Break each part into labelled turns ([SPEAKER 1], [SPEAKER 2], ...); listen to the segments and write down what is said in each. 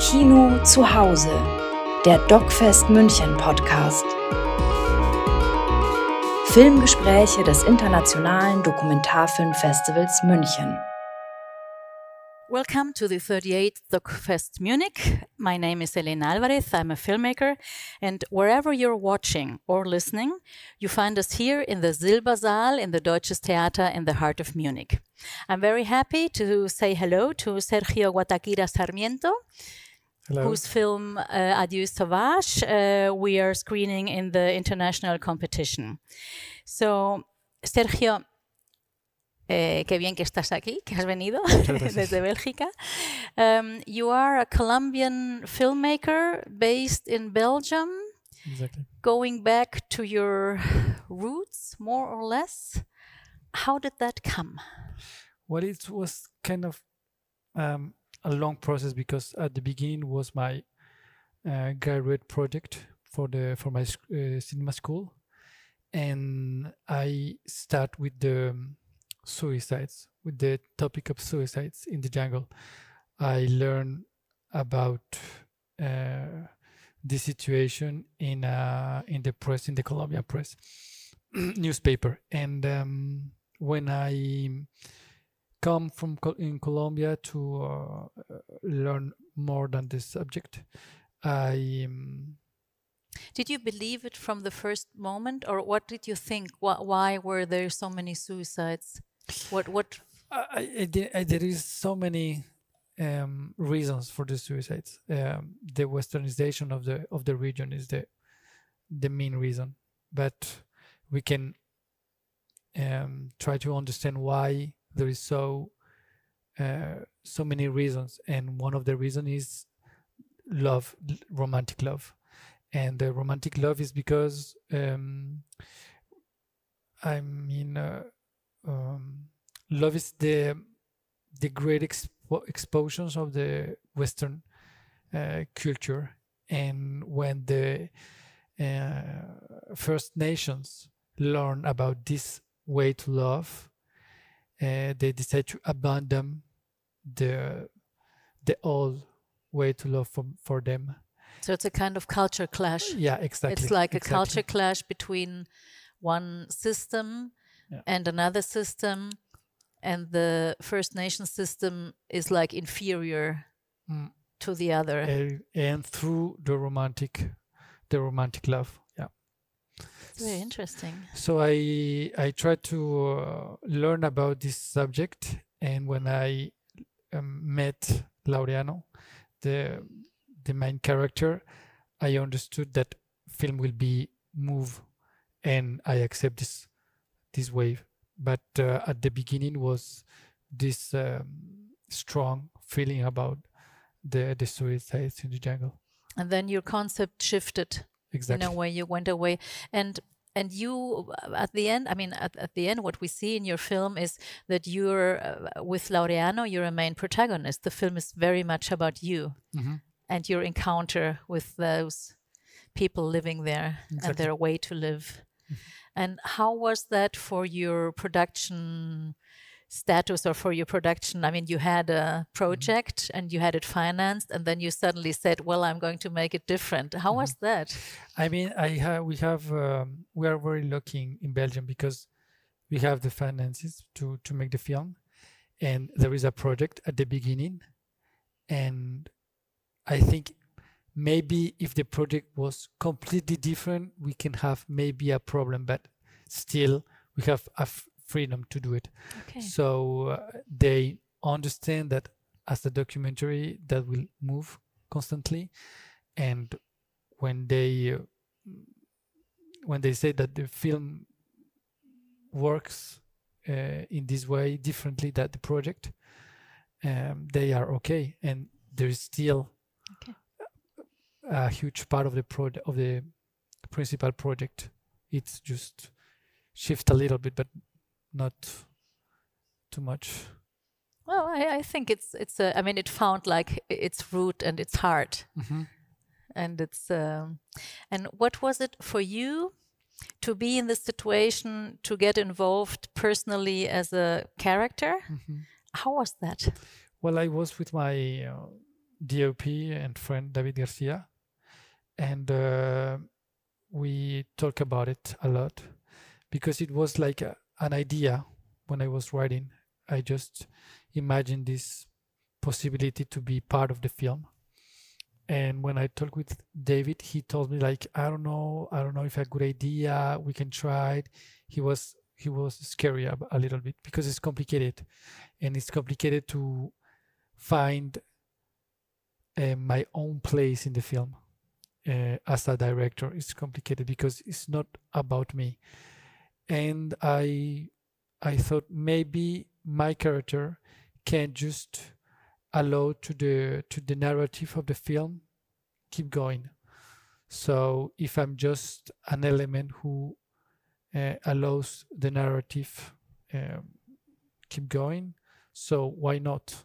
[SPEAKER 1] Kino zu Hause, der DocFest München Podcast. Filmgespräche des Internationalen Dokumentarfilmfestivals München.
[SPEAKER 2] Welcome to the 38th DocFest Munich. My name is Elena Alvarez. I'm a filmmaker. And wherever you're watching or listening, you find us here in the Silbersaal in the Deutsches Theater in the heart of Munich. I'm very happy to say hello to Sergio Guataquira Sarmiento.
[SPEAKER 3] Hello.
[SPEAKER 2] Whose film uh, Adieu Sauvage uh, we are screening in the international competition. So, Sergio, Eh, qué bien que estás aquí, que has venido desde Bélgica. Um, you are a Colombian filmmaker based in Belgium.
[SPEAKER 3] Exactly.
[SPEAKER 2] Going back to your roots, more or less. How did that come?
[SPEAKER 3] Well, it was kind of um, a long process because at the beginning was my uh, graduate project for the for my uh, cinema school, and I start with the um, suicides, with the topic of suicides in the jungle, I learned about uh, the situation in uh, in the press, in the Colombian press. Newspaper, and um, when I come from in Colombia to uh, learn more than this subject, I. Um,
[SPEAKER 2] did you believe it from the first moment, or what did you think? Why were there so many suicides? What what?
[SPEAKER 3] I, I, I, there is so many um, reasons for the suicides. Um, the westernization of the of the region is the the main reason, but we can um, try to understand why there is so uh, so many reasons, and one of the reasons is love, romantic love, and the romantic love is because um, I mean. Uh, um, love is the the great expo- of the Western uh, culture, and when the uh, First Nations learn about this way to love, uh, they decide to abandon the the old way to love for, for them.
[SPEAKER 2] So it's a kind of culture clash.
[SPEAKER 3] Yeah, exactly.
[SPEAKER 2] It's like
[SPEAKER 3] exactly.
[SPEAKER 2] a culture clash between one system yeah. and another system and the first nation system is like inferior mm. to the other
[SPEAKER 3] and, and, through the romantic the romantic love
[SPEAKER 2] very interesting.
[SPEAKER 3] So i i tried to uh, learn about this subject and when i um, met laureano the the main character i understood that film will be move and i accept this this wave. But uh, at the beginning was this um, strong feeling about the the suicides in the jungle.
[SPEAKER 2] And then your concept shifted
[SPEAKER 3] exactly
[SPEAKER 2] in a way you went away and and you at the end i mean at, at the end what we see in your film is that you're uh, with laureano you're a main protagonist the film is very much about you
[SPEAKER 3] mm-hmm.
[SPEAKER 2] and your encounter with those people living there
[SPEAKER 3] exactly.
[SPEAKER 2] and their way to live mm-hmm. And how was that for your production status or for your production? I mean, you had a mm-hmm. project mm -hmm. and you had it financed, and then you suddenly said, "Well, I'm going to make it different." How mm -hmm. was that?
[SPEAKER 3] I mean, I have we have um, we are very lucky in Belgium because we have the finances to to make the film, and there is a project at the beginning, and I think maybe if the project was completely different we can have maybe a problem but still we have a freedom to do it
[SPEAKER 2] okay.
[SPEAKER 3] so uh, they understand that as a documentary that will move constantly and when they uh, when they say that the film works uh, in this way differently than the project um, they are okay and there is still
[SPEAKER 2] okay
[SPEAKER 3] a huge part of the pro of the principal project. It's just shift a little bit, but not too much.
[SPEAKER 2] Well, I, I think it's it's a. I mean, it found like its root and its heart,
[SPEAKER 3] mm -hmm.
[SPEAKER 2] and it's. Um, and what was it for you to be in this situation to get involved personally as a character?
[SPEAKER 3] Mm -hmm.
[SPEAKER 2] How was that?
[SPEAKER 3] Well, I was with my uh, DOP and friend David Garcia, and uh, we talk about it a lot because it was like a, an idea when I was writing. I just imagined this possibility to be part of the film. And when I talked with David, he told me like, I don't know, I don't know if a good idea. We can try it. He was he was scary a, a little bit because it's complicated, and it's complicated to find uh, my own place in the film uh, as a director. It's complicated because it's not about me, and I I thought maybe my character can just allow to the to the narrative of the film keep going. So if I'm just an element who uh, allows the narrative um, keep going, so why not?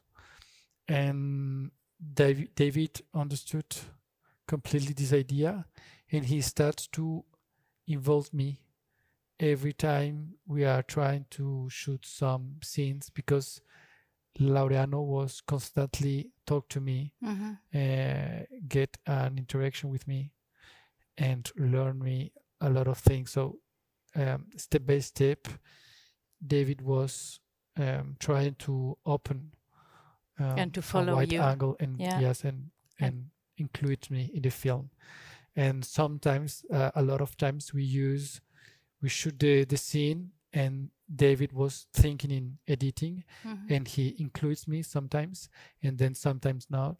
[SPEAKER 3] And David, David understood completely this idea, and he starts to involve me every time we are trying to shoot some scenes because Laureano was constantly talk to me,
[SPEAKER 2] Mm-hmm.
[SPEAKER 3] uh, get an interaction with me, and learn me a lot of things. So um, step by step, David was um, trying to open um,
[SPEAKER 2] And to follow
[SPEAKER 3] wide
[SPEAKER 2] you.
[SPEAKER 3] angle and
[SPEAKER 2] Yeah.
[SPEAKER 3] yes, and
[SPEAKER 2] And-
[SPEAKER 3] and include me in the film. And sometimes, uh, a lot of times, we use we shoot the the scene, and David was thinking in editing,
[SPEAKER 2] Mm-hmm.
[SPEAKER 3] and he includes me sometimes and then sometimes not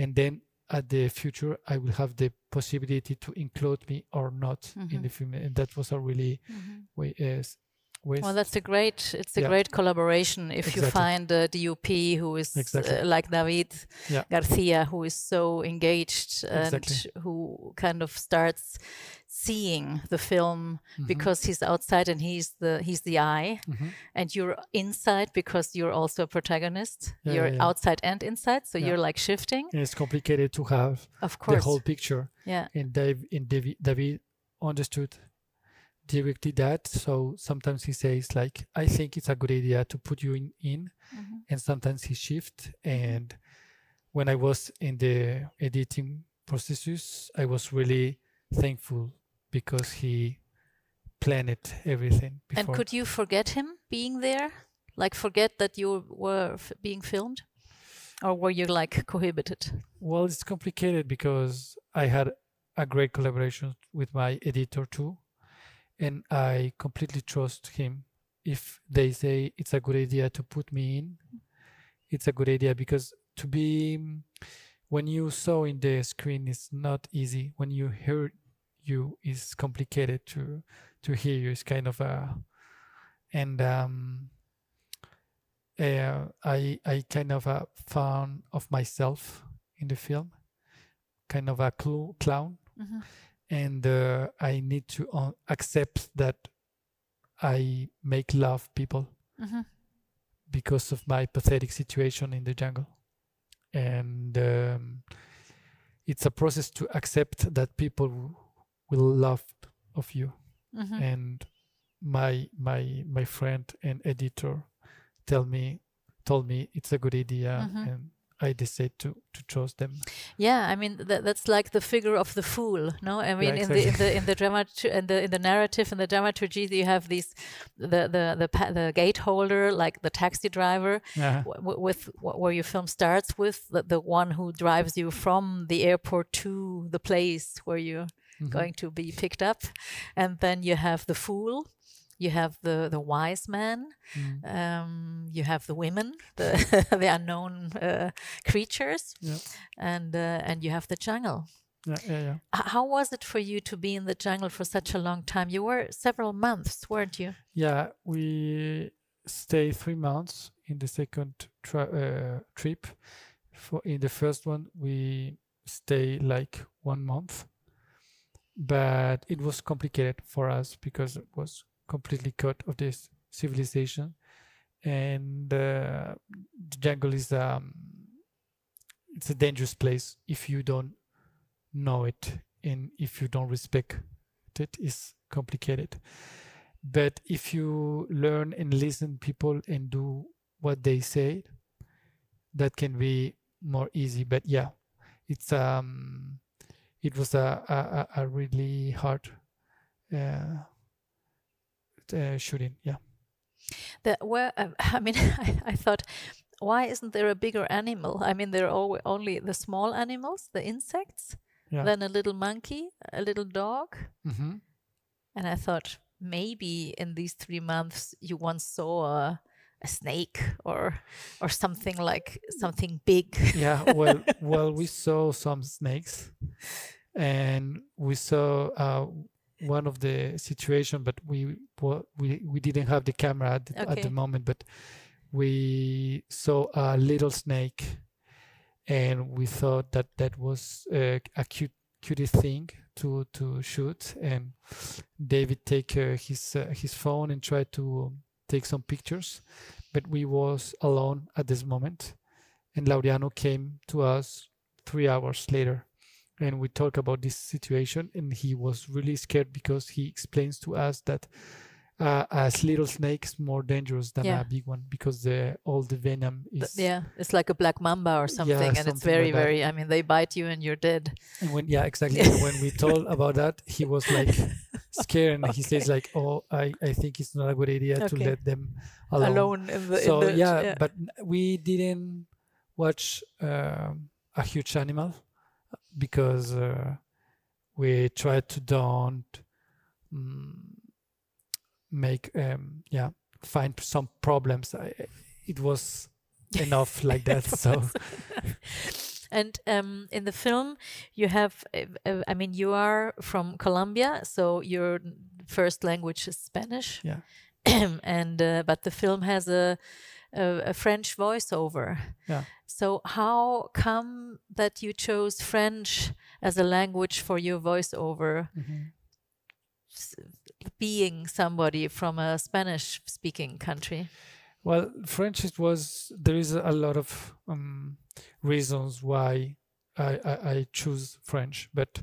[SPEAKER 3] and then at the future i will have the possibility to include me or not in
[SPEAKER 2] Mhm.
[SPEAKER 3] the film and that was a really
[SPEAKER 2] Mm-hmm.
[SPEAKER 3] way is ways
[SPEAKER 2] Well, that's a great. It's a
[SPEAKER 3] Yeah.
[SPEAKER 2] great collaboration if you find a DOP who is
[SPEAKER 3] Exactly.
[SPEAKER 2] uh, like David
[SPEAKER 3] Yeah.
[SPEAKER 2] Garcia, who is so engaged and
[SPEAKER 3] Exactly.
[SPEAKER 2] who kind of starts seeing the film
[SPEAKER 3] Mhm.
[SPEAKER 2] because he's outside and he's the he's the eye,
[SPEAKER 3] Mhm.
[SPEAKER 2] and you're inside because you're also a protagonist.
[SPEAKER 3] Yeah,
[SPEAKER 2] you're outside and inside, so you're like shifting.
[SPEAKER 3] And it's complicated to have
[SPEAKER 2] Of course the
[SPEAKER 3] whole picture
[SPEAKER 2] yeah.
[SPEAKER 3] and Dave and David, David understood directly that so sometimes he says like i think it's a good idea to put you in, in
[SPEAKER 2] Mhm.
[SPEAKER 3] and sometimes he shift and when i was in the editing processes i was really thankful because he planned everything before
[SPEAKER 2] And could you forget him being there? Like forget that you were f- being filmed, or were you like cohabited?
[SPEAKER 3] well it's complicated because i had a great collaboration with my editor too and i completely trust him. If they say it's a good idea to put me in it's a good idea because to be when you saw in the screen it's not easy. When you hear you is complicated to to hear you. It's kind of a and um uh, i i kind of uh, found of myself in the film. Kind of a cl- clown.
[SPEAKER 2] Mhm.
[SPEAKER 3] And uh, i need to uh, accept that i make love people
[SPEAKER 2] Mhm.
[SPEAKER 3] because of my pathetic situation in the jungle and um, it's a process to accept that people will love of you
[SPEAKER 2] Mhm.
[SPEAKER 3] and my my my friend and editor tell me told me it's a good idea
[SPEAKER 2] Mhm.
[SPEAKER 3] and i decided to to trust them
[SPEAKER 2] Yeah, I mean that, that's like the figure of the fool, no? I mean, in the in the in the drama in the in the narrative in the dramaturgy, you have these the the the the gate holder, like the taxi driver,
[SPEAKER 3] yeah
[SPEAKER 2] w- w- with wh- where your film starts with the, the one who drives you from the airport to the place where you're
[SPEAKER 3] Mhm.
[SPEAKER 2] going to be picked up, and then you have the fool. You have the, the wise man,
[SPEAKER 3] Mm.
[SPEAKER 2] um, you have the women, the, the unknown uh, creatures,
[SPEAKER 3] Yeah.
[SPEAKER 2] and uh, and you have the jungle.
[SPEAKER 3] yeah yeah yeah
[SPEAKER 2] how was it for you to be in the jungle for such a long time? You were several months, weren't you?
[SPEAKER 3] Yeah, we stay three months in the second tri- uh, trip. For in the first one, we stay like one month, but it was complicated for us because it was completely cut of this civilization, and uh, the jungle is um, it's a dangerous place if you don't know it. And if you don't respect it. Is complicated. But if you learn and listen people and do what they say that can be more easy. But yeah it's um it was a a, a- really hard uh, shooting. Yeah.
[SPEAKER 2] The, where, uh, I mean, I, I thought, why isn't there a bigger animal? I mean, there are alwa- only the small animals, the insects,
[SPEAKER 3] Yeah.
[SPEAKER 2] then a little monkey, a little dog.
[SPEAKER 3] Mm-hmm.
[SPEAKER 2] And I thought maybe in these three months you once saw a, a snake or or something like something big.
[SPEAKER 3] yeah well well we saw some snakes and we saw uh, one of the situation but we we we didn't have the camera at the, at the moment but we saw a little snake and we thought that that was uh, a cute cutie thing to to shoot. And david take uh, his uh, his phone and try to take some pictures but we was alone at this moment. And Laureano came to us three hours later and we talk about this situation and he was really scared because he explains to us that uh, a little snake is more dangerous than
[SPEAKER 2] Yeah.
[SPEAKER 3] a big one because the all the venom is
[SPEAKER 2] yeah, it's like a black mamba or something, and it's very,
[SPEAKER 3] like
[SPEAKER 2] very. I mean, they bite you and you're dead.
[SPEAKER 3] and when yeah exactly when we told about that he was like scared and he says like oh I, I think it's not a good idea to let them alone,
[SPEAKER 2] Alone, in the.
[SPEAKER 3] so
[SPEAKER 2] in the,
[SPEAKER 3] yeah, but we didn't watch um, a huge animal because uh, we tried to don't mm, make um, yeah find some problems I, it was enough like that so
[SPEAKER 2] And um, in the film, you have, uh, uh, I mean, you are from Colombia, so your first language is Spanish.
[SPEAKER 3] Yeah.
[SPEAKER 2] and uh, but the film has a, a a French voiceover.
[SPEAKER 3] Yeah.
[SPEAKER 2] So how come that you chose French as a language for your voiceover,
[SPEAKER 3] Mhm.
[SPEAKER 2] being somebody from a Spanish-speaking country?
[SPEAKER 3] Well, French it was there is a lot of um, reasons why I, I, I choose French, but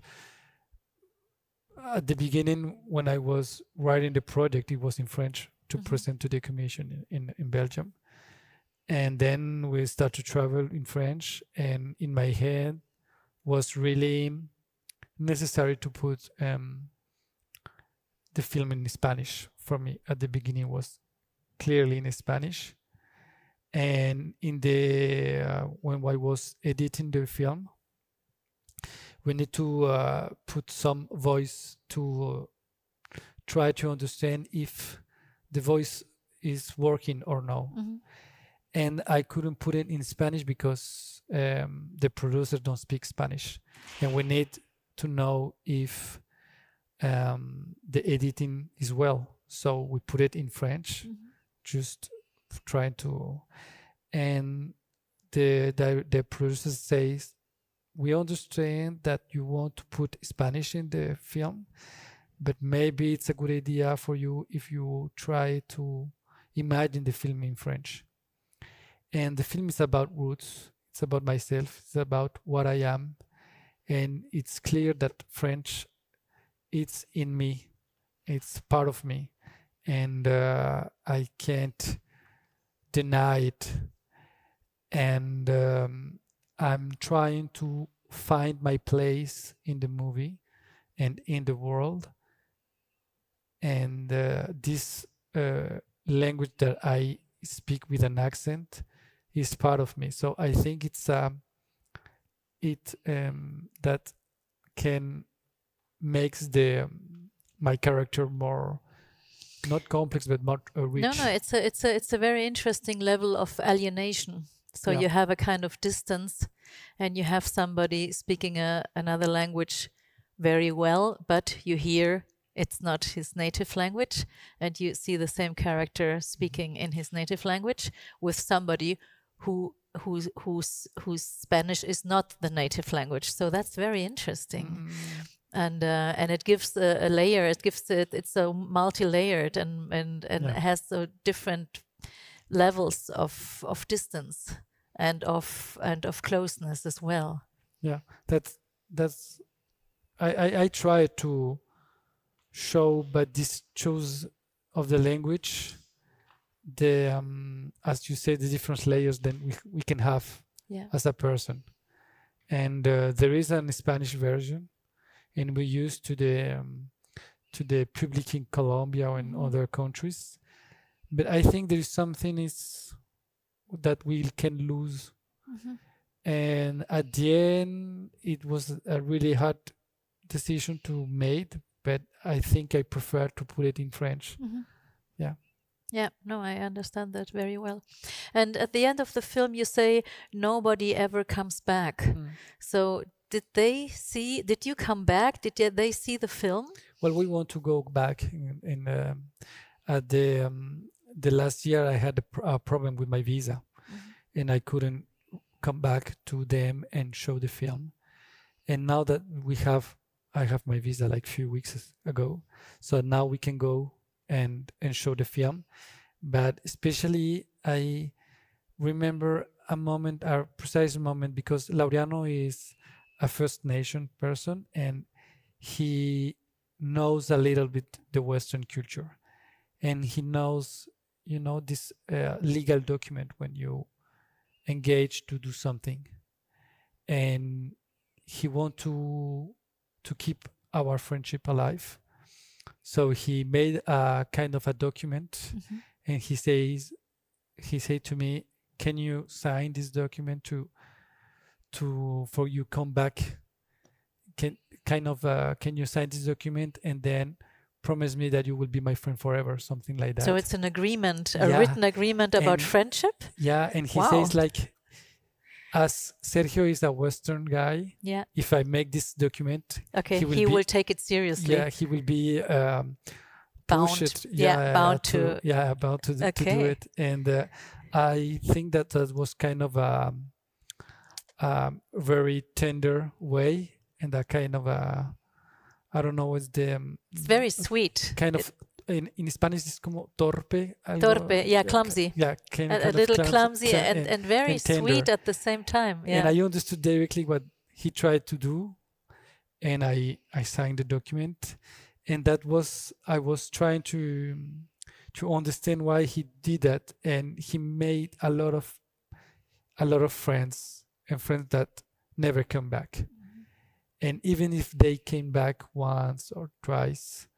[SPEAKER 3] at the beginning when I was writing the project, it was in French to
[SPEAKER 2] Mhm.
[SPEAKER 3] present to the commission in, in Belgium, and then we start to travel in French, and in my head was really necessary to put um, the film in Spanish for me. At the beginning was clearly in Spanish. And in the uh, when I was editing the film, we need to uh, put some voice to uh, try to understand if the voice is working or no.
[SPEAKER 2] Mhm.
[SPEAKER 3] And I couldn't put it in Spanish because um, the producers don't speak Spanish, and we need to know if um, the editing is well. So we put it in French
[SPEAKER 2] Mhm.
[SPEAKER 3] just trying to and the the, the producer says we understand that you want to put spanish in the film but maybe it's a good idea for you if you try to imagine the film in french and the film is about roots. It's about myself. It's about what i am. And it's clear that french it's in me. It's part of me. And uh, I can't deny it. And um, I'm trying to find my place in the movie and in the world. And uh, this uh, language that I speak with an accent is part of me. So I think it's um, it um, that can makes the um, my character more not complex but more uh, rich.
[SPEAKER 2] No, no, it's a it's a it's a very interesting level of alienation. So
[SPEAKER 3] Yeah.
[SPEAKER 2] you have a kind of distance, and you have somebody speaking a, another language very well, but you hear it's not his native language, and you see the same character speaking in his native language with somebody who whose whose whose Spanish is not the native language. So that's very interesting
[SPEAKER 3] Mm,
[SPEAKER 2] and uh, and it gives a, a layer. It gives it. It's so multi-layered and and and
[SPEAKER 3] Yeah.
[SPEAKER 2] has so different levels of of distance and of and of closeness as well.
[SPEAKER 3] Yeah, that's that's I, I I try to show but this choose of the language the um, as you say the different layers then we, we can have
[SPEAKER 2] Yeah.
[SPEAKER 3] as a person and uh, there is an Spanish version, and we use to the um, to the public in Colombia and
[SPEAKER 2] Mhm.
[SPEAKER 3] other countries. But I think there is something is that we can lose,
[SPEAKER 2] Mhm.
[SPEAKER 3] and at the end, it was a really hard decision to made. But I think I prefer to put it in French.
[SPEAKER 2] Mhm.
[SPEAKER 3] Yeah.
[SPEAKER 2] Yeah, no, I understand that very well. And at the end of the film, you say nobody ever comes back.
[SPEAKER 3] Mm.
[SPEAKER 2] So, did they see? Did you come back? Did they- see the film?
[SPEAKER 3] Well, we want to go back in, in um, at the um, the last year I had a, pr- a problem with my visa, and I couldn't come back to them and show the film. And now that we have, I have my visa like few weeks ago, so now we can go and and show the film. But especially I remember a moment, a precise moment, because Laureano is a First Nation person and he knows a little bit the Western culture, and he knows, you know, this uh, legal document when you engage to do something, and he want to to keep our friendship alive. So he made a kind of a document,
[SPEAKER 2] Mhm.
[SPEAKER 3] and he says, he said to me, "Can you sign this document to to for you come back can kind of uh, can you sign this document and then promise me that you will be my friend forever something like that
[SPEAKER 2] So it's an agreement, a
[SPEAKER 3] Yeah.
[SPEAKER 2] written agreement about
[SPEAKER 3] And-
[SPEAKER 2] friendship.
[SPEAKER 3] yeah and he
[SPEAKER 2] Wow.
[SPEAKER 3] says like as sergio is a western guy
[SPEAKER 2] Yeah.
[SPEAKER 3] if i make this document
[SPEAKER 2] Okay.
[SPEAKER 3] He
[SPEAKER 2] He
[SPEAKER 3] will
[SPEAKER 2] will, take it seriously.
[SPEAKER 3] yeah he will be um
[SPEAKER 2] Bound.
[SPEAKER 3] it
[SPEAKER 2] Yeah, bound to-
[SPEAKER 3] yeah bound to, to do it and uh, i think that that was kind of a um, very tender way and a kind of a i don't know what's the um,
[SPEAKER 2] It's very sweet.
[SPEAKER 3] kind of in, in Spanish it's como torpe algo-
[SPEAKER 2] Torpe, yeah, clumsy.
[SPEAKER 3] yeah kind,
[SPEAKER 2] A, a
[SPEAKER 3] of
[SPEAKER 2] little
[SPEAKER 3] clumsy,
[SPEAKER 2] clumsy
[SPEAKER 3] cla-
[SPEAKER 2] and, and very
[SPEAKER 3] and
[SPEAKER 2] sweet at the same time.
[SPEAKER 3] and
[SPEAKER 2] Yeah.
[SPEAKER 3] I understood directly what he tried to do, and I I signed the document, and that was I was trying to to understand why he did that, and he made a lot of a lot of friends and friends that never come back, mm-hmm. and even if they came back once or twice, at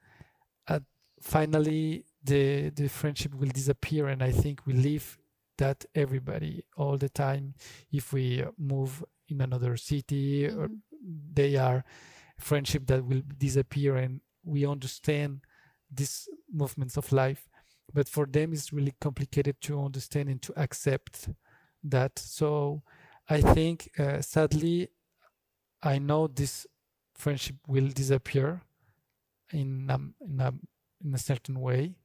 [SPEAKER 3] finally the the friendship will disappear, and I think we leave that everybody all the time. If we move in another city or they are friendship that will disappear and we understand these movements of life. But for them it's really complicated to understand and to accept that. So i think uh, sadly i know this friendship will disappear in a, in a in a certain way.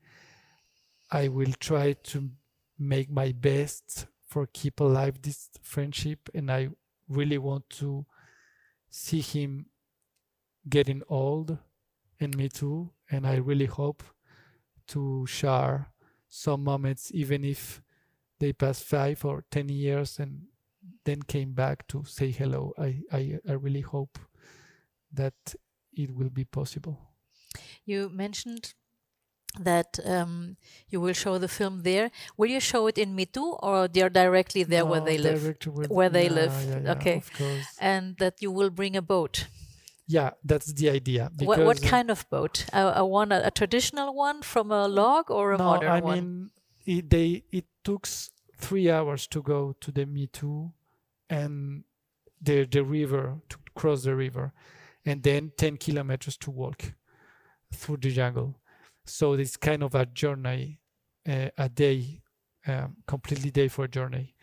[SPEAKER 3] I will try to make my best for keep alive this friendship and i really want to see him getting old and me too and i really hope to share some moments even if they pass five or ten years and then came back to say hello. I i, I really hope that it will be possible.
[SPEAKER 2] You mentioned that um, you will show the film there. Will you show it in Mitu or they're directly there where they live?
[SPEAKER 3] with-
[SPEAKER 2] Where they
[SPEAKER 3] yeah,
[SPEAKER 2] live,
[SPEAKER 3] yeah, yeah,
[SPEAKER 2] okay.
[SPEAKER 3] of course.
[SPEAKER 2] And that you will bring a boat.
[SPEAKER 3] yeah that's the idea
[SPEAKER 2] What, what
[SPEAKER 3] uh,
[SPEAKER 2] kind of boat? A, a one, a, a traditional one from a log or a
[SPEAKER 3] no,
[SPEAKER 2] modern
[SPEAKER 3] I
[SPEAKER 2] one?
[SPEAKER 3] mean, it, they it took three hours to go to the Mitu and the the river to cross the river, and then ten kilometers to walk through the jungle. So it's kind of a journey, uh, a day, um, completely day for a journey,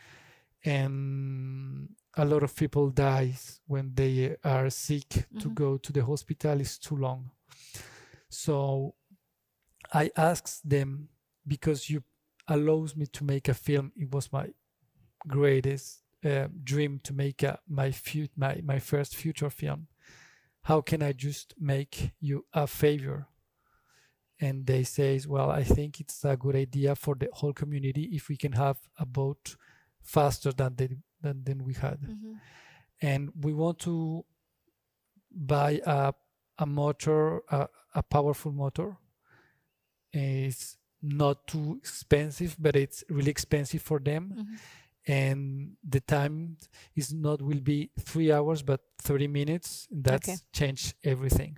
[SPEAKER 3] and a lot of people dies when they are sick to
[SPEAKER 2] Mhm.
[SPEAKER 3] go to the hospital. It's too long, so I asked them because you allows me to make a film. It was my greatest uh, dream to make a, my fut- my my first future film. How can I just make you a favor? And they says, well, I think it's a good idea for the whole community if we can have a boat faster than they, than, than we had
[SPEAKER 2] Mhm.
[SPEAKER 3] and we want to buy a, a motor a, a powerful motor it's not too expensive but it's really expensive for them
[SPEAKER 2] Mhm.
[SPEAKER 3] and the time is not will be three hours but 30 minutes that's
[SPEAKER 2] Okay.
[SPEAKER 3] change everything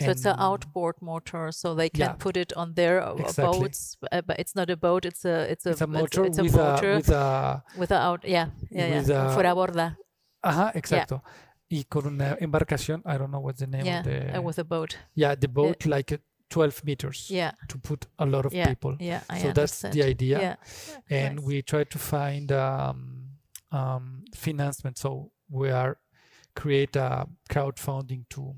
[SPEAKER 2] So it's an outboard motor, so they can
[SPEAKER 3] Yeah.
[SPEAKER 2] put it on their uh,
[SPEAKER 3] Exactly.
[SPEAKER 2] boats, uh, but it's not a boat. It's a it's a
[SPEAKER 3] it's a motor
[SPEAKER 2] it's, a
[SPEAKER 3] with,
[SPEAKER 2] motor
[SPEAKER 3] a, with a
[SPEAKER 2] with a out. Yeah, yeah,
[SPEAKER 3] with
[SPEAKER 2] yeah.
[SPEAKER 3] a-
[SPEAKER 2] Fuera borda.
[SPEAKER 3] ajá exacto y con una embarcación I don't know what's the name
[SPEAKER 2] Yeah,
[SPEAKER 3] of the
[SPEAKER 2] uh, with a boat.
[SPEAKER 3] yeah the boat like uh, 12 meters
[SPEAKER 2] Yeah,
[SPEAKER 3] to put a lot of
[SPEAKER 2] yeah,
[SPEAKER 3] people
[SPEAKER 2] yeah. I
[SPEAKER 3] so that's the idea
[SPEAKER 2] Yeah,
[SPEAKER 3] and
[SPEAKER 2] nice.
[SPEAKER 3] we try to find um, um, financement so we are create a crowdfunding to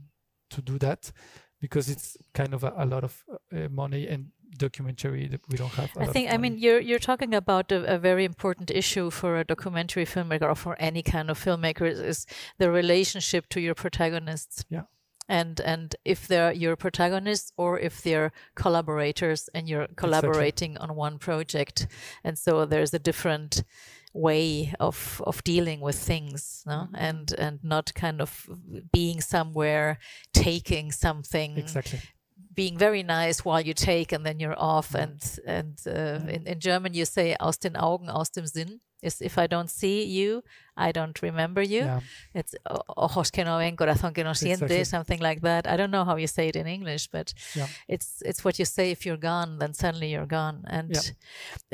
[SPEAKER 3] to do that because it's kind of a, a lot of uh, money and documentary that we don't have
[SPEAKER 2] I think I mean you're you're talking about a, a very important issue for a documentary filmmaker or for any kind of filmmaker is, is the relationship to your protagonists.
[SPEAKER 3] Yeah.
[SPEAKER 2] And and if they're your protagonists or if they're collaborators and you're collaborating on one project, and so there's a different way of of dealing with things, no?
[SPEAKER 3] Mm-hmm.
[SPEAKER 2] and and not kind of being somewhere taking something
[SPEAKER 3] exactly
[SPEAKER 2] being very nice while you take and then you're off
[SPEAKER 3] Yeah.
[SPEAKER 2] and and uh, in, in german you say aus den augen aus dem sinn is if i don't see you i don't remember you
[SPEAKER 3] yeah
[SPEAKER 2] it's ojos que no ven corazón que no siente
[SPEAKER 3] Exactly.
[SPEAKER 2] something like that i don't know how you say it in english but
[SPEAKER 3] Yeah.
[SPEAKER 2] it's it's what you say if you're gone then suddenly you're gone and
[SPEAKER 3] Yeah.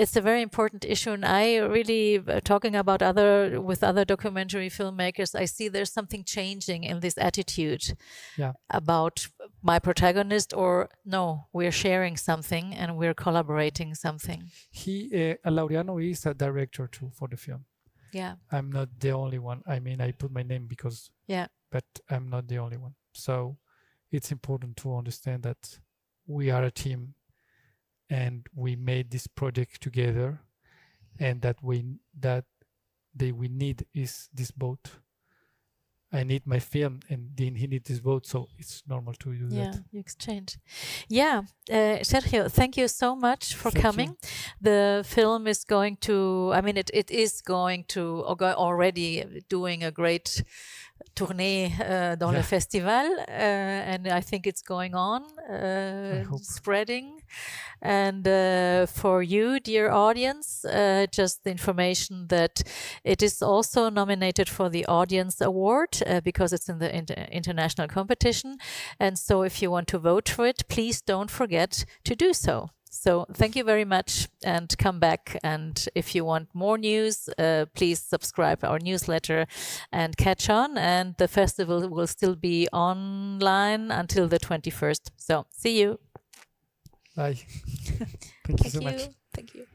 [SPEAKER 2] it's a very important issue and i really uh, talking about other with other documentary filmmakers i see there's something changing in this attitude
[SPEAKER 3] Yeah.
[SPEAKER 2] about my protagonist or no we're sharing something and we're collaborating something.
[SPEAKER 3] He uh, Laureano is a director too for the film.
[SPEAKER 2] Yeah.
[SPEAKER 3] I'm not the only one. I mean i put my name because
[SPEAKER 2] Yeah.
[SPEAKER 3] but i'm not the only one. So it's important to understand that we are a team and we made this project together and that we that they we need is this boat i need my film and then he needs his boat so it's normal to do
[SPEAKER 2] yeah
[SPEAKER 3] that.
[SPEAKER 2] you exchange. Yeah uh, sergio thank you so much for
[SPEAKER 3] Thank you.
[SPEAKER 2] coming. The film is going to i mean it, it is going to or go- already doing a great tournée uh, dans le festival uh, and i think it's going on uh, spreading. And uh, for you dear audience uh, just the information that it is also nominated for the audience award uh, because it's in the inter- international competition. And so if you want to vote for it please don't forget to do so so thank you very much and come back. And if you want more news uh, please subscribe our newsletter and catch on. And the festival will still be online until the 21st so see you.
[SPEAKER 3] Bye. Thank you so
[SPEAKER 2] thank
[SPEAKER 3] much.
[SPEAKER 2] Thank you